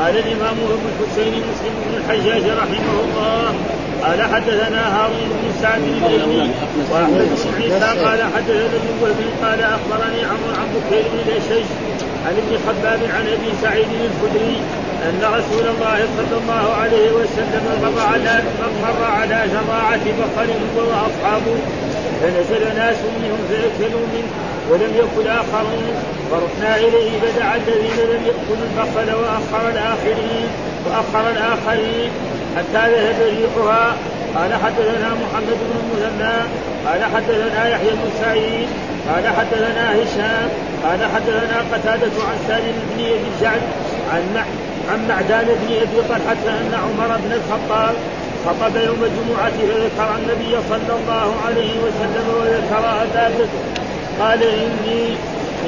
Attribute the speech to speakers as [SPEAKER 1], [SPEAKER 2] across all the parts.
[SPEAKER 1] قال الإمام أبو الحسين مسلم بن الحجاج رحمه الله قال حدثنا هارون بن سعد بن الايلي وأحمد بن عيسى قال حدثنا ابن وهب قال أخبرني عمرو عن بكير بن الأشج عن ابن خباب عن أبي سعيد الخدري أن رسول الله صلى الله عليه وسلم مر على مر على جراعه بقر هو وأصحابه فنزل ناس منهم فأكلوا منه. ولم يكن آخرون فرحنا إليه فدعا الذين لم يأكلوا البقر وأخر الآخرين وأخر الآخرين. حتى ذهب ريحها. قال حدثنا محمد بن المثنى قال حدثنا يحيى بن سعيد قال حدثنا هشام قال حدثنا قتادة عن سالم بن أبي الجعد عن عن معدان بن أبي طلحة أن عمر بن الخطاب خطب يوم الجمعة فذكر النبي صلى الله عليه وسلم وذكر أبا قال إني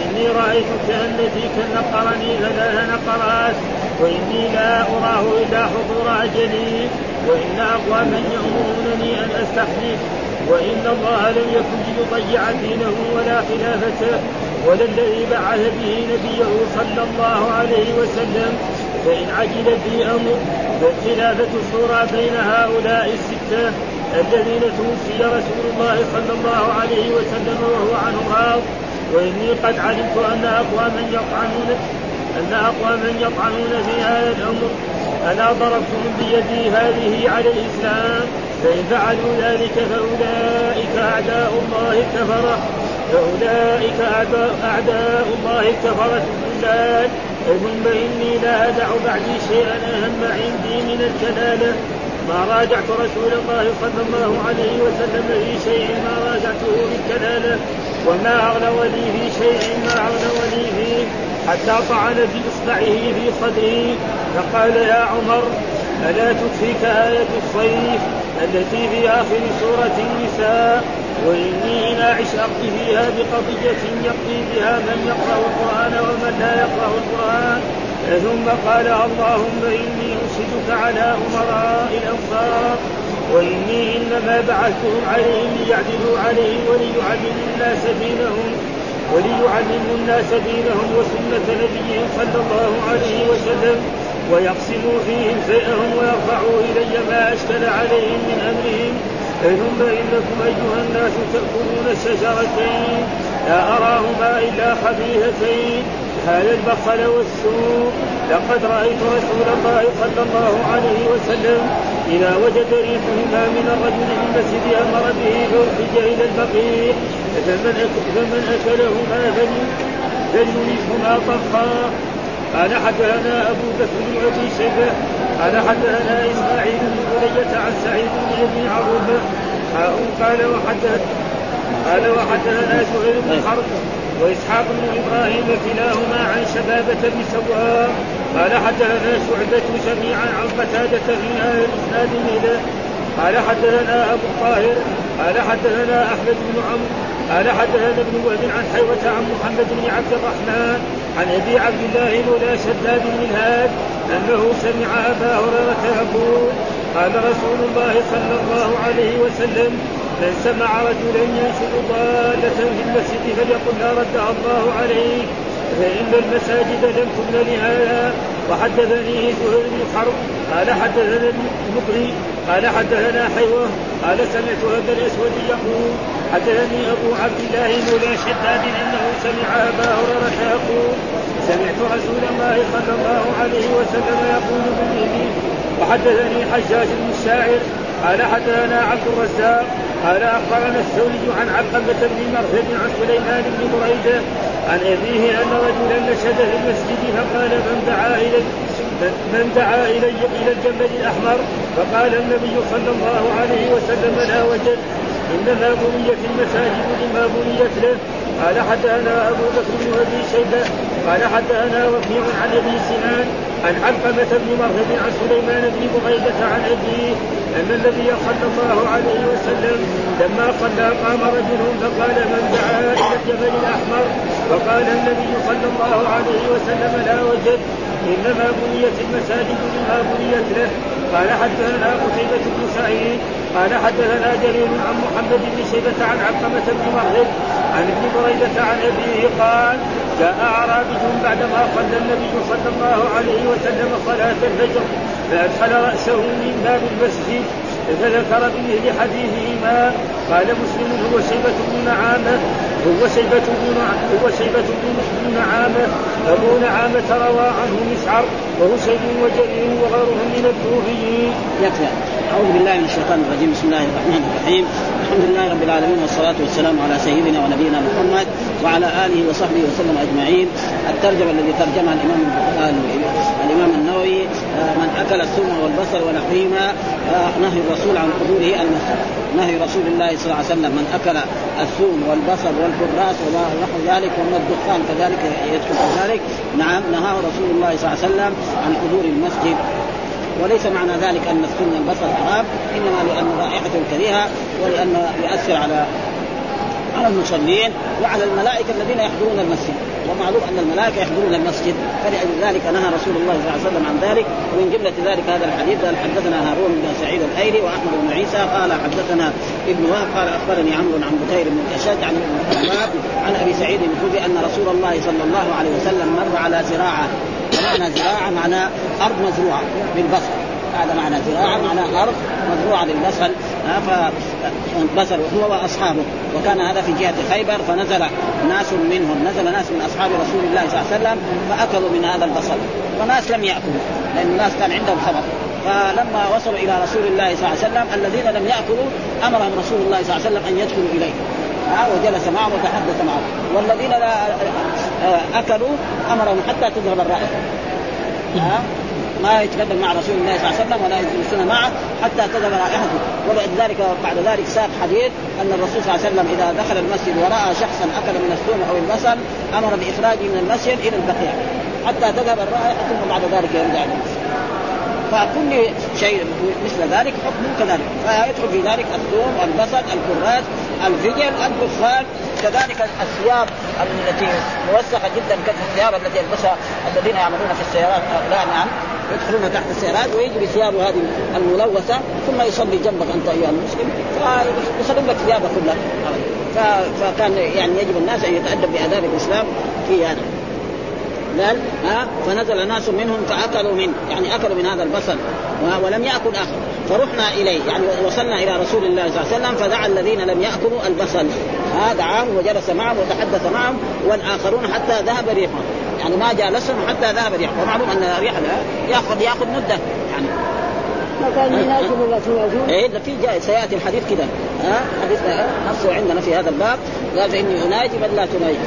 [SPEAKER 1] إني رأيت كأن فيك نقرني ثلاث نقرات وإني لا أراه إلا حضور أجلي وإن أقواما يأمرونني أن أستحلف وإن الله لم يكن ليضيع دينه ولا خلافته ولا الذي بعث به نبيه صلى الله عليه وسلم فإن عجل في أمر فالخلافة الشورى بين هؤلاء الستة. الذين توفي رسول الله صلى الله عليه وسلم وهو عنه راض وإني قد علمت أن أقواما يطعنون أن أقواما يطعنون في هذا الأمر ألا ضربتهم بيدي هذه على الإسلام؟ فإن فعلوا ذلك فأولئك أعداء الله الكفرة فأولئك أعداء الله الكفرة الضلال ثم إني لا أدع بعدي شيئا أهم عندي من الكلالة. ما راجعت رسول الله صلى الله عليه وسلم في شيء ما راجعته بالكلالة وما أغلو لي في شيء ما أغلو لي فيه. حتى طعن بإصبعه في صدري فقال يا عمر ألا تكفيك آية الصيف التي في آخر سورة النساء؟ وإني إن أعش أقضي فيها بقضية يقضي بها من يقرأ القرآن ومن لا يقرأ القرآن. ثم قال اللهم إني أشهدك على أمراء الأنصار وإني إنما بعثتهم عليهم ليعدلوا عليه وليعلموا الناس دينهم وليعلموا الناس دينهم وسنة نبيهم صلى الله عليه وسلم ويقسموا فيهم شيئهم ويرفعوا إلي ما أشكل عليهم من أمرهم. ثم إنكم أيها الناس تأكلون الشجرتين لا أراهما إلا خبيثتين. هذا البخل والسوء. لقد رأيت رسول الله صلى الله عليه وسلم إذا وجد ريحهما من الرجل في المسجد أمر به فأخرج إلى البقيع. فمن فمن أكلهما فليريحهما طبخا قال حدثنا أبو بكر بن أبي شيبة. قال حدثنا إسماعيل بن بنية عن سعيد بن أبي عروبة. قال وحدث قال وحدثنا سهيل بن حرب. وإسحاق بن إبراهيم كلاهما عن شبابة بن سواء قال حدثنا شعبة جميعا عن قتادة في هذا الاسناد مثله قال حدثنا أبو الطاهر قال حدثنا أحمد بن عمرو قال حدثنا ابن وهب عن حيوة عن محمد بن عبد الرحمن عن أبي عبد الله مولى شداد بن الهاد أنه سمع أبا هريرة يقول قال رسول الله صلى الله عليه وسلم من سمع رجلا ينشد ضالة في المسجد فليقل لا ردها الله عليه. فإن المساجد لم تبن لهذا. وحدثني زهير بن حرب. قال حدثنا المقري. قال حدثنا حيوة. قال سمعت أبا الأسود يقول حدثني أبو عبد الله مولى شداد أنه سمع أبا هريرة يقول سمعت رسول الله صلى الله عليه وسلم يقول بمثله. وحدثني حجاج بن الشاعر قال حدثنا عبد الرزاق. قال أخبرنا الثوري عن علقمة بن مرثد عن سليمان بن بريدة عن أبيه أن رجلا نشد في المسجد فقال من دعا إلى من دعا إلي إلى الجبل الأحمر؟ فقال النبي صلى الله عليه وسلم لا وجد إنما بنيت المساجد لما بنيت له. قال حدثنا أبو بكر بن ابي شيبة قال حدثنا وكيع عن أبي سنان عن علقمة بن مرهب عن سليمان بن بغيدة عن أبيه أن النبي صلى الله عليه وسلم لما صلى قام رجل فقال من دعا إلى الجبل الأحمر؟ فقال النبي صلى الله عليه وسلم لا وجد إنما بنيت المساجد لما بنيت له. قال حدثنا قتيبة بن سعيد قال حدثنا جرير عن محمد بن شيبة عن علقمة بن مرهب عن ابن بريدة عن أبيه قال جاء اعرابي بعدما صلى النبي صلى الله عليه وسلم صلاة الفجر فأدخل رأسه من باب المسجد فذكر بمثل حديثهما قال مسلم هو شيبة بن نعامة هو شيبة بن هو شيبة بن نعامة أبو نعامة روى عنه مسعر وهو شيب وجرير وغيرهم من الكوفيين.
[SPEAKER 2] يكفي أعوذ بالله من الشيطان الرجيم. بسم الله الرحمن الرحيم. الحمد لله رب العالمين والصلاة والسلام على سيدنا ونبينا محمد وعلى آله وصحبه وسلم أجمعين. الترجمة الذي ترجمها الإمام الإمام النووي آه، من أكل الثوم والبصل ونحوهما آه، نهي الرسول عن حضوره المسجد. نهي رسول الله صلى الله عليه وسلم من أكل الثوم والبصل والكراس ونحو ذلك ومن الدخان كذلك يدخل ذلك. نعم نهاه رسول الله صلى الله عليه وسلم عن حضور المسجد. وليس معنى ذلك أن السن البصر حرام إنما لأن رائحته كريهة ولأن يؤثر على على المصلين وعلى الملائكة الذين يحضرون المسجد. ومعلوم أن الملائكة يحضرون المسجد فلأجل ذلك نهى رسول الله صلى الله عليه وسلم عن ذلك. ومن جملة ذلك هذا الحديث قال حدثنا هارون بن سعيد الأيلي وأحمد بن عيسى قال حدثنا ابن وهب قال أخبرني عمرو عن بكير بن الاشد عن ابن عن أبي سعيد الخدري أن رسول الله صلى الله عليه وسلم مر على زراعة معنى زراعه معناه أرض مزروعة بالبصر هذا معنى زراعه معنى أرض مزروعة بالبصل فبصل هو وأصحابه. وكان هذا في جهة خيبر فنزل ناس منهم نزل ناس من أصحاب رسول الله صلى الله عليه وسلم فأكلوا من هذا البصل وناس لم يأكلوا لأن الناس كان عندهم خبر. فلما وصلوا إلى رسول الله صلى الله عليه وسلم الذين لم يأكلوا أمرهم رسول الله صلى الله عليه وسلم أن يدخلوا إليه. وجلس معهم وتحدث معهم. والذين لا أكلوا أمرهم حتى تذهب الرائحة. ها؟ ما يتقدم مع رسول الله صلى الله عليه وسلم ولا يجلسون معه حتى تذهب رائحته. ولذلك بعد ذلك ساق حديث أن الرسول صلى الله عليه وسلم إذا دخل المسجد ورأى شخصا أكل من الثوم أو البصل أمر بإخراجه من المسجد إلى البقيع حتى تذهب الرائحة ثم بعد ذلك يرجع فكل شيء مثل ذلك حكم كذلك. فيدخل في ذلك الثوم البصل الكراث الفجل الدخان كذلك الثياب التي موسخة جدا كالثياب التي يلبسها الذين يعملون في السيارات لا نعم يدخلون تحت السيارات ويجي بثيابه هذه الملوثة ثم يصلي جنبك أنت أيها المسلم فيخلون لك ثيابك كلها. فكان يعني يجب الناس أن يتأدب بآداب الإسلام في هذا. قال ها فنزل ناس منهم فأكلوا منه يعني أكلوا من هذا البصل ولم يأكل آخر. فرحنا إليه يعني وصلنا إلى رسول الله صلى الله عليه وسلم فدعا الذين لم يأكلوا البصل. ها دعاهم وجلس معهم وتحدث معهم والآخرون حتى ذهب ريحهم. يعني ما جالسهم حتى ذهب ريحهم. ومعلوم أن الريح ياخذ يأخذ مدة يعني.
[SPEAKER 3] ما كان يناجم ولا تناجم؟
[SPEAKER 2] إيه في جاء سيأتي الحديث كذا ها؟ حديث نصه عندنا في هذا الباب. قال فإني أناجي بل لا تناجي.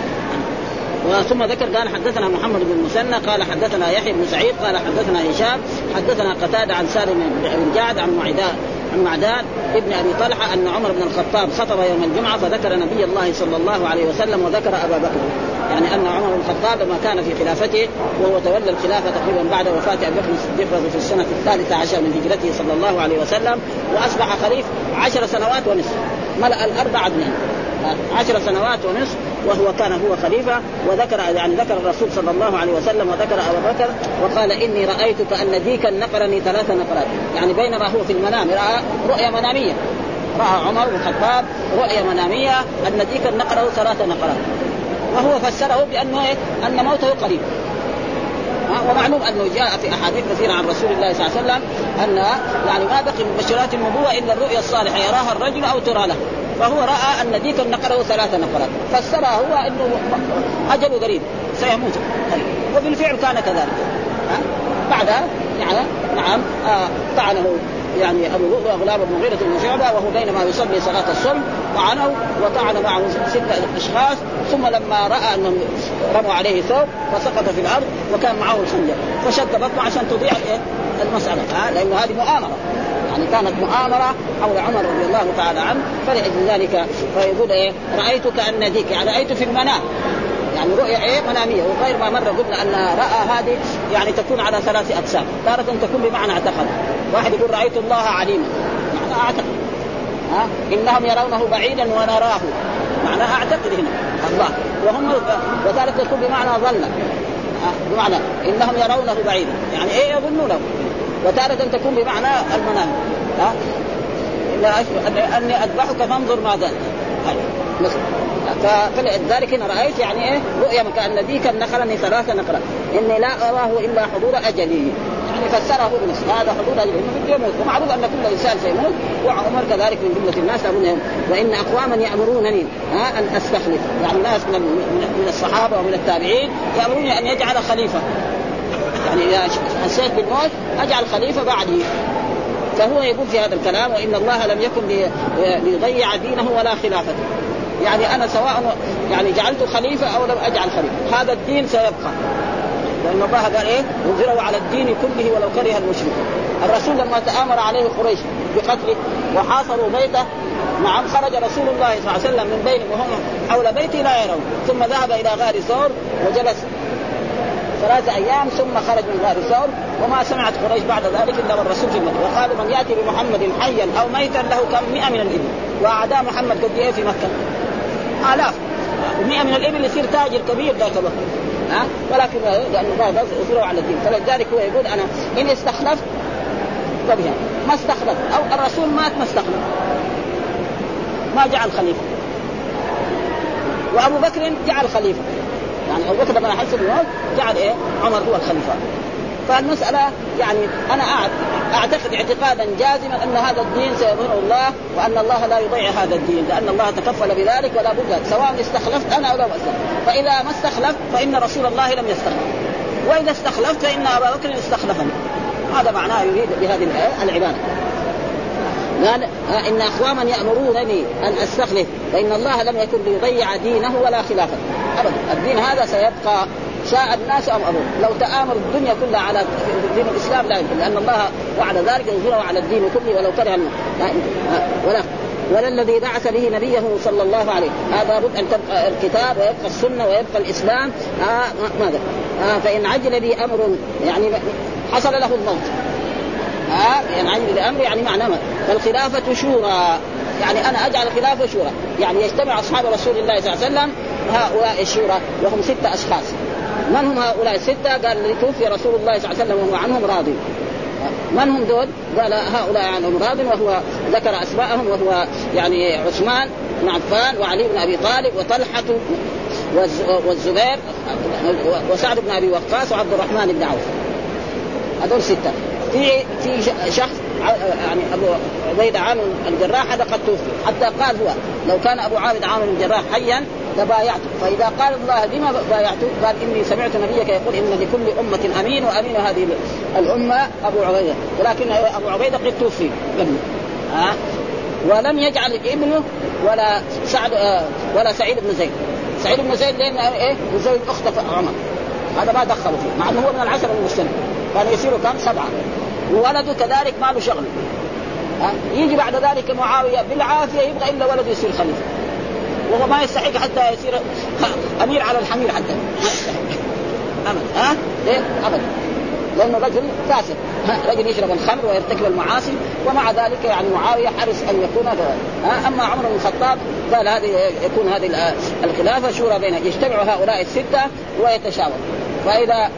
[SPEAKER 2] وثم ذكر قال حدثنا محمد بن المثنى قال حدثنا يحيى بن سعيد قال حدثنا هشام حدثنا قتادة عن سالم بن جعد عن معدان عن معدان ابن أبي طلحة أن عمر بن الخطاب خطب يوم الجمعة فذكر نبي الله صلى الله عليه وسلم وذكر أبا بكر. يعني أن عمر بن الخطاب لما كان في خلافته وهو تولى الخلافة تقريبا بعد وفاة أبي بكر الصديق في السنة الثالثة عشر من هجرته صلى الله عليه وسلم وأصبح خليفه عشر سنوات ونصف ملأ الأرض عدلا عشر سنوات ونصف وهو كان هو خليفة وذكر يعني ذكر الرسول صلى الله عليه وسلم وذكر ابا بكر وقال إني رايت كان ديكا نقرني ثلاث نقرات. يعني بينما هو في المنام رأى رؤيا منامية. رأى عمر بن الخطاب رؤيا منامية أن ديكا نقره ثلاث نقرات. وهو فسره بأنه إيه؟ أن موته قريب. ومعلوم أنه جاء في أحاديث كثيرة عن رسول الله صلى الله عليه وسلم أن يعني ما بقي من بشرات النبوة إلا الرؤيا الصالحة يراها الرجل أو ترى له. فهو رأى أن ديك نقره ثلاث نقرات فسرها هو إنه اجله قريب سيموت. وبالفعل كان كذلك. بعدها يعني نعم آه طعنه يعني أبو غلام بن مغيرة بن شعبة وهو بينما يصلي صلاة الصبح طعنه وطعن معه ست أشخاص ثم لما رأى أنهم رموا عليه ثوب فسقط في الأرض وكان معه الخنجر فشد بطنه عشان تضيع المسألة. ها؟ لأنه هذه مؤامرة. يعني كانت مؤامرة حول عمر رضي الله تعالى عنه فلأجل ذلك فيقول إيه رأيت كأن يعني رأيت في المنام. يعني رؤيا إيه منامية. وغير ما مره قلنا أن رأى هذه يعني تكون على ثلاث أقسام، تارة تكون بمعنى اعتقد، واحد يقول رأيت الله عليما معنى أعتقد. ها؟ إنهم يرونه بعيدا ونراه. معنى أعتقد هنا. الله. وهم وثالث تكون بمعنى ظل بمعنى إنهم يرونه بعيدا. يعني إيه يظنونه؟ وتارة تكون بمعنى المنام. ها؟ أني أذبحك فانظر ماذا. مثلا فلذلك هنا رأيت يعني إيه؟ رؤيا كان ديك النخلة ثلاثة نخلة. إني لا أراه إلا حضور أجلي. يعني فسره ابن هذا حضور أجلي. إنه يموت ومعروف أن كل إنسان سيموت وعمر كذلك من جملة الناس يقولون وإن أقواما يأمرونني ها أن أستخلف. يعني ناس من من الصحابة ومن التابعين يأمروني أن يجعل خليفة. يعني إذا حسيت بالموت أجعل خليفة بعدي. فهو يقول في هذا الكلام وإن الله لم يكن ليضيع دينه ولا خلافته. يعني أنا سواء يعني جعلت خليفة أو لم أجعل خليفة. هذا الدين سيبقى. لأن الله قال إيه؟ يظهره على الدين كله ولو كره المشركون. الرسول لما تآمر عليه قريش بقتله وحاصروا بيته نعم خرج رسول الله صلى الله عليه وسلم من بينهم وهم حول بيته لا يرون. ثم ذهب إلى غار ثور وجلس ثلاثة أيام ثم خرج من ثور وما سمعت قريش بعد ذلك إلا والرسول في المدينة. وقالوا من يأتي بمحمد حيا أو ميتا له كم؟ مئة من الإبل. وأعداء محمد قد في مكة. آلاف. ومئة من الإبل يصير تاجر كبير ذاك الوقت. ها؟ ولكن لأن الله يظهره على الدين. فلذلك هو يقول أنا إن استخلفت فبها. ما استخلف أو الرسول مات ما استخلف. ما جعل خليفة. وأبو بكر جعل خليفة. يعني ابو بكر لما حس بالموت جعل إيه؟ عمر هو الخليفة. فالمسألة يعني أنا أعتقد اعتقادا جازما أن هذا الدين سيظهره الله وأن الله لا يضيع هذا الدين لأن الله تكفل بذلك ولا بد سواء استخلفت أنا أو لم أستخلف. فإذا ما استخلفت فإن رسول الله لم يستخلف. وإذا استخلفت فإن أبا بكر استخلفني هذا معناه يريد بهذه العبادة. قال إن اقواما يأمرونني أن أستخلف فإن الله لم يكن ليضيع دينه ولا خلافه. ابدا. الدين هذا سيبقى شاء الناس أم ابوا لو تآمر الدنيا كلها على دين الإسلام لا يمكن لأن الله وعد ذلك يظهره على الدين كله ولو كره ولا. ولا الذي بعث به نبيه صلى الله عليه. هذا بد أن تبقى الكتاب ويبقى السنة ويبقى الإسلام. آه ماذا؟ آه فإن عجل بي أمر يعني حصل له الموت. ها؟ يعني عجل بامر يعني معناه فالخلافة شورى. يعني أنا أجعل الخلافة شورى. يعني يجتمع أصحاب رسول الله صلى الله عليه وسلم هؤلاء الشورى وهم ستة أشخاص. من هم هؤلاء الستة؟ قال توفي رسول الله صلى الله عليه وسلم وهو عنهم راضي. من هم دول؟ قال هؤلاء عنهم راض وهو ذكر أسماءهم وهو يعني عثمان بن عفان وعلي بن أبي طالب وطلحة والزبير وسعد بن أبي وقاص وعبد الرحمن بن عوف. هذول ستة. في في شخص يعني أبو عبيده عامر الجراح هذا قد توفي. حتى قال هو لو كان أبو عابد عامر الجراح حيا لبايعته. فإذا قال الله لما بايعته قال إني سمعت نبيك يقول إن لكل أمة أمين وأمين هذه الأمة أبو عبيدة. ولكن أبو عبيدة قد توفي. ها؟ ولم يجعل ابنه ولا سعد ولا سعيد بن زيد. سعيد بن زيد لأن إيه؟ زوج اخت عمر. هذا ما دخلوا فيه مع إنه هو من العشره المجتمع كان يصير كم؟ سبعة. وولده كذلك ما له شغل. يجي بعد ذلك معاوية بالعافية يبغى إلا ولده يصير خليفة. وهو ما يستحق حتى يصير أمير على الحمير حتى. ابدا ها؟ ليه؟ ابدا لأنه رجل فاسد. رجل يشرب الخمر ويرتكب المعاصي ومع ذلك يعني معاوية حرص أن يكون ها؟ أما عمر بن الخطاب قال هذه يكون هذه الخلافة شورى بين يجتمع هؤلاء الستة ويتشاور. فإذا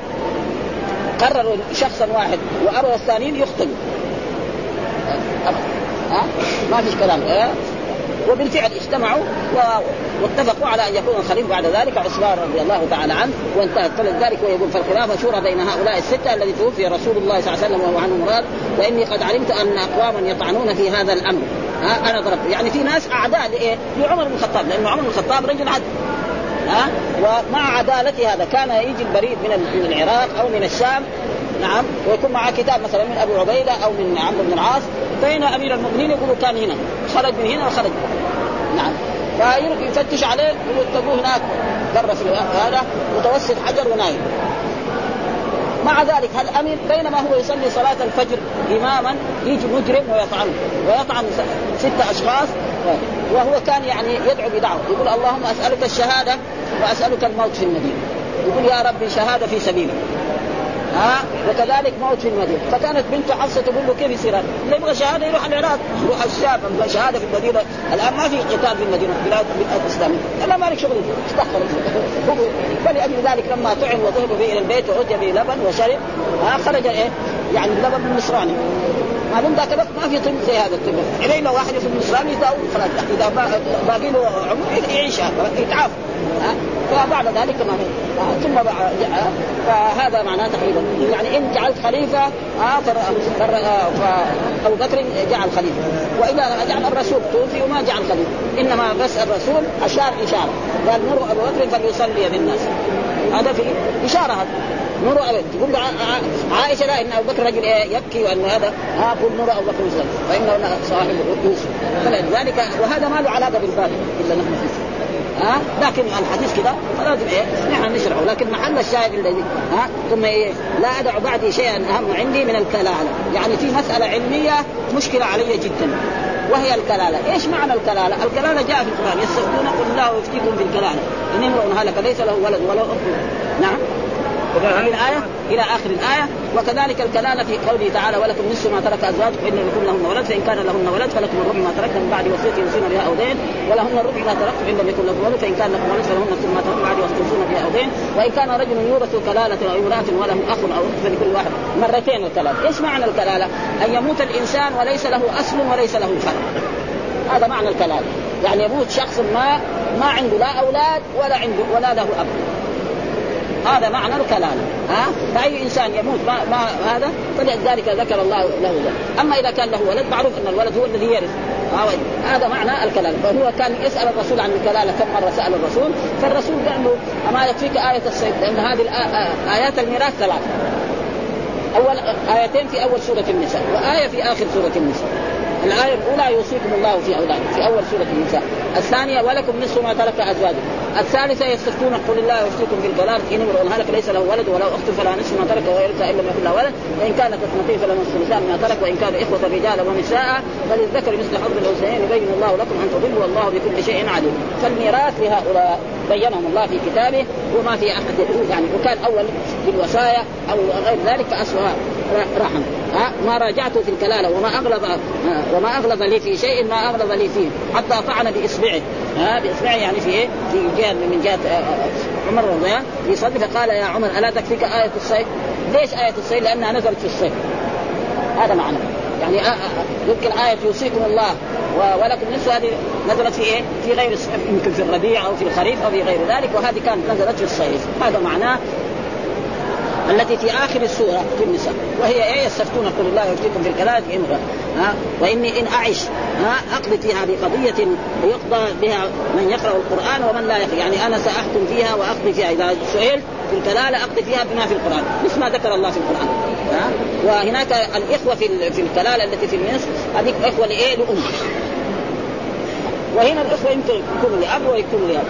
[SPEAKER 2] قرروا شخصا واحد واروا الثانيين يقتلوا ها؟ ما فيش كلام. ها؟ وبالفعل اجتمعوا و... واتفقوا على أن يكون الخليفة بعد ذلك عثمان رضي الله تعالى عنه وانتهت فلذلك ويقول فالخلافه شورى بين هؤلاء الستة الذي توفي رسول الله صلى الله عليه وسلم وهو عنه مراد وإني قد علمت أن اقواما يطعنون في هذا الأمر. ها؟ أنا ضربت. يعني في ناس أعداء لإيه؟ لعمر بن الخطاب لأنه عمر بن الخطاب رجل عدل. ها؟ ومع عدالته هذا كان يجي البريد من العراق أو من الشام نعم ويكون معه كتاب مثلا من أبو عبيدة أو من عمرو بن العاص فين أمير المؤمنين يقولوا كان هنا خرج من هنا وخرج نعم. فيفتش عليه يقول هناك بر في هذا متوسط حجر ونايم. مع ذلك هل امن بينما هو يصلي صلاة الفجر إماما يجي مجرم ويطعنه ويطعن ستة أشخاص وهو كان يعني يدعو بدعوة يقول اللهم أسألك الشهادة وأسألك الموت في المدينة يقول يا ربي شهادة في سبيلك. ها؟ وكذلك موت في المدينة. فكانت بنته حفصة تقول له كيف يصير هذا؟ اللي يبغى شهادة يروح العراق. يروح الشام. يبغى شهادة في المدينة. الآن ما في قتال في المدينة بلاد بلاد اسلاميه لا مالك شغل. استغفر فلاجل ذلك لما طعم وذهب به إلى البيت وعدي به لبن وشرب ها خرج إيه؟ يعني اللبن النصراني. ما دام ذاك الوقت ما في طب زي هذا الطب. الين لو واحد في النصراني يداوم خلاص إذا باقي له عمر يعيش يتعافى. فبعد ذلك ما ثم فهذا معناه تقريبا. يعني إن جعلت خليفة آه آه أبو بكر جعل خليفة. واذا جعل الرسول توفي وما جعل خليفة. إنما بس الرسول أشار إشارة. قال مروا أبو بكر فليصلي بالناس. هذا في إشارة هذا مروا ابدا تقول عائشة لا إن أبو بكر رجل يبكي وانه هذا. ها قل مروا أبو بكر يصلي. فإنه صاحب يوسف. فلذلك وهذا ما له علاقة بالباب إلا نحن فيه ها؟ لكن الحديث كذا فلازم إيه؟ نحن نشرحه. لكن محل الشاهد الذي ها؟ ثم إيه؟ لا أدع بعدي شيئا أهم عندي من الكلالة. يعني في مسألة علمية مشكلة علي جدا وهي الكلالة، إيش معنى الكلالة؟ الكلالة جاء في القرآن. يستفتون قل الله يفتيكم في الكلاله، ان امرؤ هلك ليس له ولد ولا أخت. نعم؟ هذه الآية إلى آخر الآية وكذلك الكلالة في قوله تعالى ولكم نصف ما ترك أزواجكم إن لكم لهن ولد فإن كان لهن ولد فلكم الربع ما تركتم من بعد وصية يوصون بها أو دين ولهن الربع ما تركتم إن لم يكن لكم ولد فإن كان لكم ولد فلهن ثم ما تركتم بعد وصية يوصون بها أو دين وإن كان رجل يورث كلالة أو امرأة وله أخ أو أخت فلكل واحد مرتين الكلالة إيش معنى الكلالة؟ أن يموت الإنسان وليس له أصل وليس له فرع هذا معنى الكلالة. يعني يموت شخص ما ما عنده لا أولاد ولا عنده ولا له أب. هذا معنى الكلام. ها؟ فأي إنسان يموت ما, ما هذا؟ فلذلك ذكر الله له ذلك أما إذا كان له ولد معروف أن الولد هو الذي يرث. هذا معنى الكلام. فهو كان يسأل الرسول عن الكلاله كم مرة سأل الرسول. فالرسول قال له أما يكفيك آية الصيد لأن هذه آيات الميراث ثلاث اول آيتين في أول سورة النساء وآية في آخر سورة النساء. الآية الأولى يوصيكم الله في أولادكم في أول سورة النساء. الثانية ولكم نصف ما ترك أزواجكم. الثالثة يستفتون قل الله يفتيكم في الكلام إن امرؤ هلك ليس له ولد ولا أخت فلا نصف ما ترك ويرث إن لم يكن له ولد وإن كانت اثنتين فلا نصف الثلثان ما ترك وإن كانوا إخوة رجالا ونساء فللذكر مثل حظ الأنثيين يبين الله لكم أن تضلوا والله بكل شيء عليم. فالميراث لهؤلاء بينهم الله في كتابه وما في أحد يعني وكان أول بالوصايا أو غير ذلك فأسوأ رحم. ها ما راجعت في الكلالة وما أغلظ وما أغلظ لي في شيء ما أغلظ لي فيه حتى طعن بإصبعه ها بإصبعه يعني في إيه؟ في جهة من جهة آه، آه، عمر رضي الله في صدره فقال يا عمر ألا تكفيك آية الصيد؟ ليش آية الصيد؟ لأنها نزلت في الصيد هذا معنى يعني آه يمكن آية يوصيكم الله ولكم نصف هذه نزلت في إيه؟ في غير يمكن في الربيع أو في الخريف أو في غير ذلك وهذه كانت نزلت في الصيف هذا معناه التي في آخر السورة في النساء وهي إيه؟ يستفتون قل الله يفتيكم في الكلام امرأة ها؟ وإني إن أعش ها؟ أقضي فيها بقضيه يقضى بها من يقرأ القرآن ومن لا يقرأ. يعني أنا ساحكم فيها وأقضي فيها. إذا سئلت في الكلالة أقضي فيها بما في القرآن. مثل ما ذكر الله في القرآن ها؟ وهناك الإخوة في في الكلالة التي في النصف هذيك إخوة لإيه؟ لام وهنا الإخوة يمكن يكونوا لأب ويكونوا لأب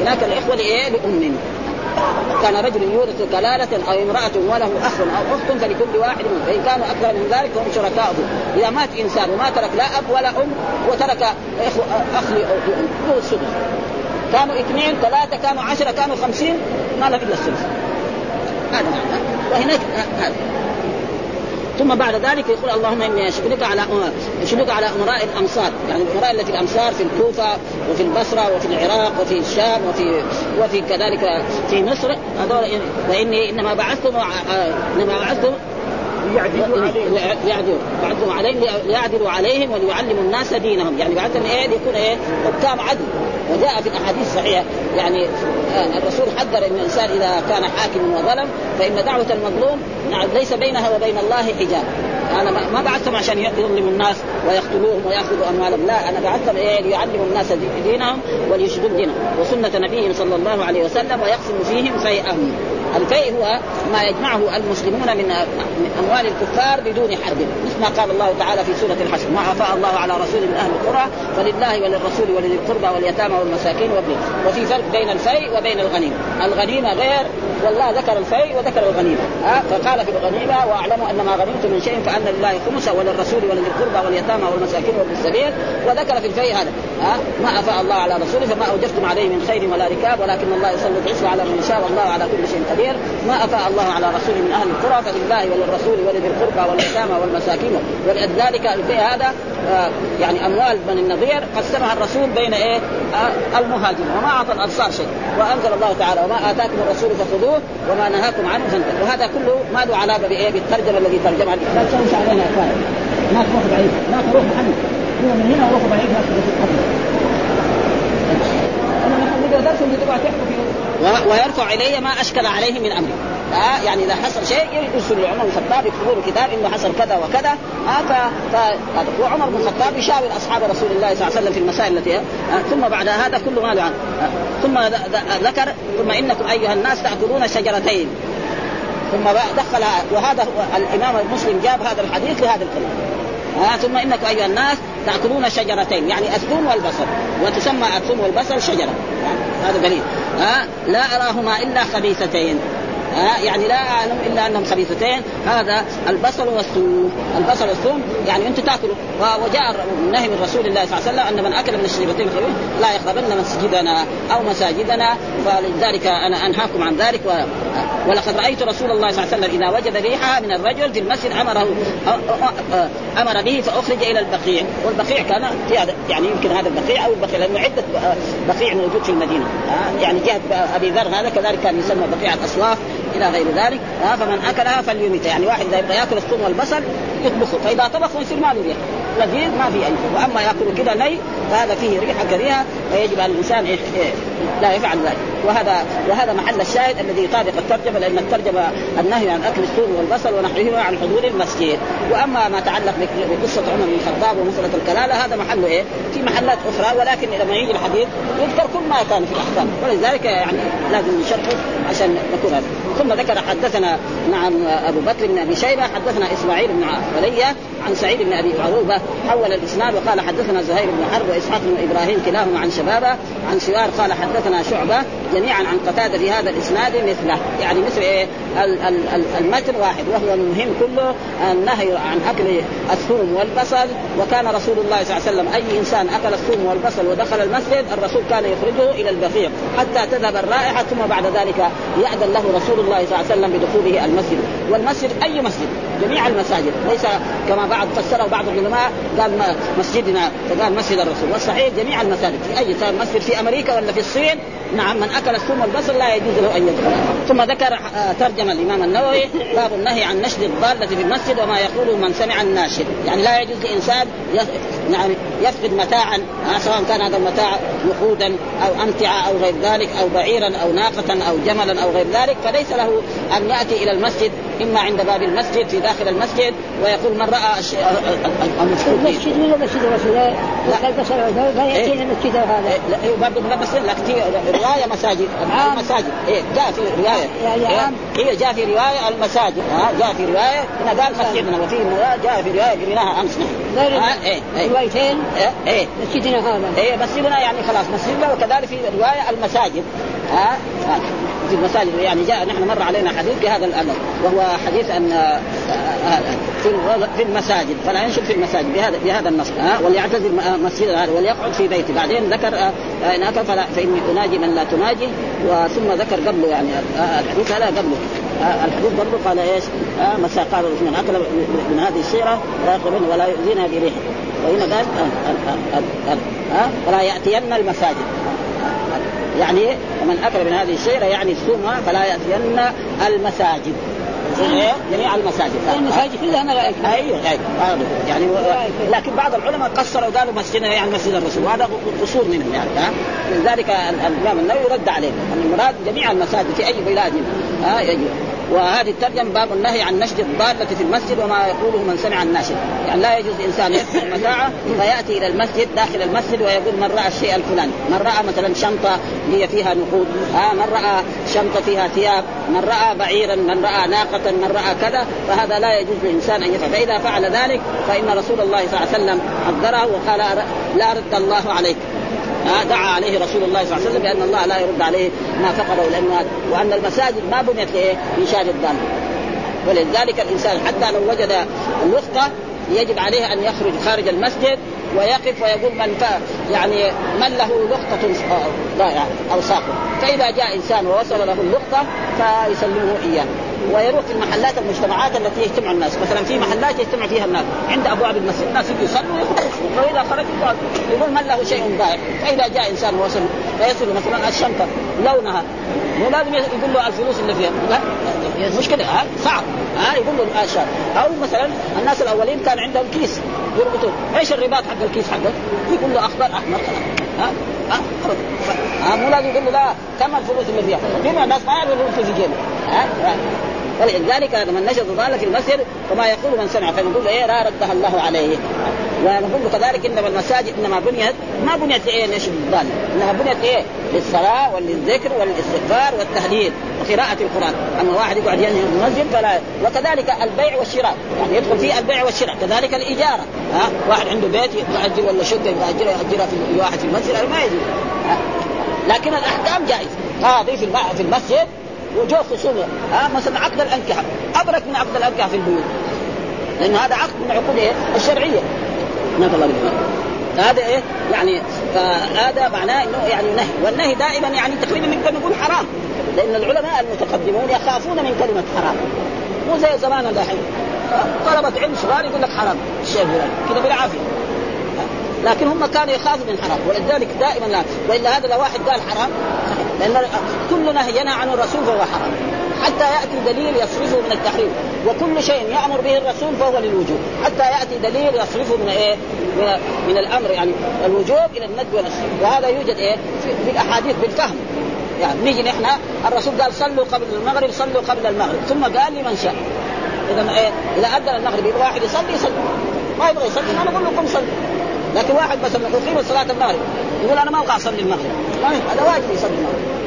[SPEAKER 2] هناك الإخوة لإيه؟ لأم. كان رجل يورث كلالة أو امرأة وله أخ أو أخت فلكل واحد منهم. فإن كانوا أكثر من ذلك فهم شركاء. إذا مات إنسان وما ترك لا أب ولا أم وترك أخ لأم هو السدس. كانوا اثنين ثلاثة كانوا عشرة كانوا خمسين ما لهم إلا السدس. هذا معنى. وهناك هذا. ثم بعد ذلك يقول اللهم إني اشكرك على اشكرك على أمراء الأمصار. يعني الامراء التي في الأمصار في الكوفة وفي البصرة وفي العراق وفي الشام وفي وفي كذلك في مصر. هذول وإني إنما بعثتم إنما بعثتم ليعدلوا عليهم. ليعدلوا. بعثهم عليهم ليعدلوا عليهم وليعلموا الناس دينهم. يعني بعثهم إيه؟ ليكون إيه؟ حكام عدل. وجاء في الأحاديث الصحيحة يعني آه، الرسول حذر إن الإنسان إذا كان حاكما وظلم فإن دعوة المظلوم نعم ليس بينها وبين الله حجاب. أنا ما بعثتهم عشان يظلموا الناس ويقتلوهم ويأخذوا اموالهم لا أنا بعثتهم إيه؟ ليعلموا الناس دينهم وليشهدوا دينهم. وسنة نبيهم صلى الله عليه وسلم ويقسم فيهم فيئهم. الفيء هو ما يجمعه المسلمون من أموال الكفار بدون حد مثل ما قال الله تعالى في سورة الحشر. ما افاء الله على رسول من أهل القرى فلله وللرسول ولذي القربى واليتامى والمساكين وابن وفي فرق بين الفيء وبين الغنيمة. الغنيمة غير والله ذكر الفيء وذكر الغنيمة. ها؟ فقال في الغنيمة وأعلموا أن ما غنمتم من شيء فأن لله خمسه وللرسول ولذي القربى واليتامى والمساكين وابن السبيل. وذكر في الفيء هذا. ها؟ ما افاء الله على رسوله فما أوجفتم عليه من خير ولا ركاب ولكن الله يسلط عصر على من يشاء والله على كل شيء قدير. ما افاء الله على رسول من أهل القرى فلله الرسول ولذي القربى واليتامى والمساكين. ولذلك في هذا آه، يعني أموال بني النضير قسمها الرسول بين إيه؟ آه، المهاجرين. وما اعطى الانصار شيء. وأنزل الله تعالى وما آتاكم الرسول فخذوه وما نهاكم عنه فانتهوا. وهذا كله ما له علاقة بإيه؟ بالترجمة الذي ترجمها. لا تشوش علينا يا ما تروح بعيد. ما تروح محمد من هنا وروح بعيد. ما تروح ويرفع إلي ما أشكل عليه من أمري. آه يعني إذا حصل شيء يرسل لعمر بن الخطاب يكتبوا له كتاب إنه حصل كذا وكذا. آه ف... ف... وعمر بن الخطاب يشاور أصحاب رسول الله صلى الله عليه وسلم في المسائل التي آه ثم بعد هذا كله ما له آه ثم ذكر ثم إنكم أيها الناس تأكلون شجرتين. ثم دخل وهذا الإمام المسلم جاب هذا الحديث لهذا الكلام. آه ثم إنكم أيها الناس تأكلون شجرتين يعني الثوم والبصل. وتسمى الثوم والبصل شجرة. يعني هذا دليل. آه لا أراهما إلا خبيثتين. ها؟ يعني لا اعلم إلا أنهم خبيثتين. هذا البصل والثوم. البصل والثوم يعني أنتم تأكلوا. وجاء النهي من رسول الله صلى الله عليه وسلم أن من أكل من الشجرتين الخبيث لا يقربن مسجدنا أو مساجدنا. فلذلك أنا أنهاكم عن ذلك. و... ولقد رأيت رسول الله صلى الله عليه وسلم إذا وجد ريحها من الرجل في المسجد امره أمر به فأخرج إلى البقيع. والبقيع كان في هذا يعني يمكن هذا البقيع أو البقيع لأنه عدة بقيع موجود في المدينة. يعني جهة أبي ذر هذا كذلك كان يسمى بقيع الاصواف إلى غير ذلك فمن أكلها فليمت يعني واحد إذا يبغى يأكل الثوم والبصل يطبخه. فإذا طبخه يصير ما له ريحه لذيذ ما في أي. وأما يأكل كذا ني فهذا فيه ريحه كريهة ويجب على الإنسان إيه إيه لا يفعل ذلك. وهذا وهذا محل الشاهد الذي يطابق الترجمة لأن الترجمة النهي عن أكل الثوم والبصل ونحوهما عن حضور المسجد. وأما ما تعلق بقصة عمر بن الخطاب ومسألة الكلالة هذا محله إيه؟ في محلات أخرى ولكن لما يجي الحديث يذكر كل ما كان في الأحكام. ولذلك يعني لازم نشرحه عشان نكون هذا ثم ذكر حدثنا نعم أبو بكر بن أبي شيبة حدثنا إسماعيل بن عليا عن سعيد بن أبي عروبة حول الإسناد وقال حدثنا زهير بن حرب وإسحاق بن إبراهيم كلاهما عن شبابة عن سوار قال حدثنا شعبة جميعا عن قتادة في هذا الإسناد مثله. يعني مثل إيه؟ المتن واحد وهو المهم كله النهي عن أكل الثوم والبصل. وكان رسول الله صلى الله عليه وسلم أي إنسان أكل الثوم والبصل ودخل المسجد الرسول كان يخرجه إلى البقيع حتى تذهب الرائحة ثم بعد ذلك يأذن له رسول الله صلى الله عليه وسلم بدخوله المسجد. والمسجد أي مسجد؟ جميع المساجد ليس كما بعض فسره بعض العلماء قال مسجدنا فقال مسجد الرسول. والصحيح جميع المساجد في أي مسجد في أمريكا ولا في الصين نعم من أكل الثوم والبصل لا يجوز له أن يدخل. ثم ذكر آه، ترجم الإمام النووي باب النهي عن نشد الضالة في المسجد وما يقوله من سمع الناشد يعني لا يجوز لإنسان يعني يفقد متاعا آه، سواء كان هذا المتاع نقودا أو أمتعة أو غير ذلك أو بعيرا أو ناقة أو جملا أو غير ذلك فليس له أن يأتي إلى المسجد اما عند باب المسجد في داخل المسجد ويقول من راى
[SPEAKER 3] المفقود المسجد ولا مسجد رسول الله لا ياتي إلى المسجد هذا
[SPEAKER 2] لا برضه لكن في روايه مساجد المساجد إيه جاء في روايه يعني هي جاء في روايه المساجد ها جاء في روايه هنا قال مسجدنا وفي جاء في روايه قريناها امس
[SPEAKER 3] نحن إيه روايتين إيه مسجدنا هذا
[SPEAKER 2] إيه مسجدنا يعني خلاص مسجدنا وكذلك في روايه المساجد ها في المساجد يعني جاء نحن مر علينا حديث بهذا الامر وهو حديث ان في في المساجد فلا ينشد في المساجد بهذا بهذا النص ها وليعتزل مسجد هذا وليقعد في بيته بعدين ذكر ان اكل فلا فاني اناجي من لا تناجي وثم ذكر قبله يعني الحديث هذا قبله الحديث برضه قال إيش؟ آه مساء قال من اكل من هذه الشيره لا يقربن ولا يؤذينا بريحه وهنا قال آه ولا ياتين المساجد يعني ومن أكل من هذه الشيرة يعني الثوم فلا يأتين المساجد. جميع المساجد.
[SPEAKER 3] المساجد كلها ملائكه
[SPEAKER 2] أيوه أيوه يعني لكن بعض العلماء قصروا وقالوا مسجدنا يعني مسجد الرسول. وهذا قصور منهم يعني ها؟ لذلك الإمام النووي رد عليه. أن المراد جميع المساجد في أي بلاد. ها؟ يجب وهذه الترجمة باب النهي عن نشد الضالة في المسجد وما يقوله من سمع الناشد يعني لا يجوز انسان يدخل متاعه فيأتي إلى المسجد داخل المسجد ويقول من رأى الشيء الفلاني؟ من رأى مثلا شنطة هي فيها نقود؟ آه من رأى شنطة فيها ثياب؟ من رأى بعيرا؟ من رأى ناقة؟ من رأى كذا؟ فهذا لا يجوز للإنسان أن يفعل. فإذا فعل ذلك فإن رسول الله صلى الله عليه وسلم حذره وقال لا رد الله عليك دعا عليه رسول الله صلى الله عليه وسلم بأن الله لا يرد عليه ما فقده لأنه وأن المساجد ما بنيت لإيه؟ لشان الضال ولذلك الإنسان حتى لو وجد اللقطه يجب عليه أن يخرج خارج المسجد ويقف ويقول من يعني من له لقطة ضائعة أو ساقط فإذا جاء إنسان ووصل له اللقطة فيسلمه إياه. ويروح في المحلات المجتمعات التي يجتمع الناس. مثلا في محلات يجتمع فيها الناس. عند ابواب المسجد الناس يجوا يصلوا ويخرجوا. وإذا خرج يقول من له شيء ضائع فإذا جاء إنسان وصل فيصل مثلا الشنطة لونها. مو لازم يقول له الفلوس اللي فيها. لا مش كده ها صعب. ها يقول له الأشياء. أو مثلا الناس الأولين كان عندهم كيس. يربطون. إيش الرباط حق الكيس حقه؟ يقول له اخضر أحمر. ها ها؟ مو لازم يقول له لا كم الفلوس اللي فيها؟ بما الناس ما يعرفوا الفلوس في جيبه ها؟ ولذلك من نشط ضاله في المسجد فما يقول من سمع فنقول إيه لا ردها الله عليه. ونقول كذلك إنما المساجد إنما بنيت ما بنيت إيه ليش الضال إنها بنيت إيه للصلاة وللذكر وللاستغفار والتهليل وقراءة القرآن، أما واحد يقعد ينهي المسجد فلا وكذلك البيع والشراء، يعني يدخل فيه البيع والشراء، كذلك الإجارة، ها؟ واحد عنده بيت يأجر ولا شقة يأجرها يأجرها في واحد في المسجد هذا ما يجوز. لكن الأحكام جائزة، قاضي في في المسجد وجوه خصومه. ها؟ مثلا عقد الأنكحة، أبرك من عقد الأنكحة في البيوت. لأن هذا عقد من العقود إيه؟ الشرعية. نفى الله هذا إيه؟ يعني فهذا معناه إنه يعني نهي. والنهي دائما يعني تقريبا نقدر نقول حرام. لأن العلماء المتقدمون يخافون من كلمة حرام. مو زي زمان دحين طلبة علم صغار يقول لك حرام. الفلاني كذا بالعافيه لكن هم كانوا يخافوا من حرام. ولذلك دائما لا. وإلا هذا لو واحد قال حرام لأن كل نهي ينهى عنه الرسول فهو حرام. حتى يأتي دليل يصرفه من التحريم. وكل شيء يأمر به الرسول فهو للوجوب. حتى يأتي دليل يصرفه من إيه؟ من, من الأمر يعني الوجوب إلى الند والنسخ وهذا يوجد إيه؟ في الأحاديث بالفهم. يعني نيجي نحن الرسول قال صلوا قبل المغرب صلوا قبل المغرب. ثم قال لمن شاء. إذا إيه إذا اذن المغرب يبغى واحد يصلي يصلي. ما يبغى يصلي ما نقول لكم صلي. لكن واحد مثلا يقيم صلاة المغرب؟ يقول أنا ما أبغى أصلي المغرب. هذا واجب يصلي المغرب.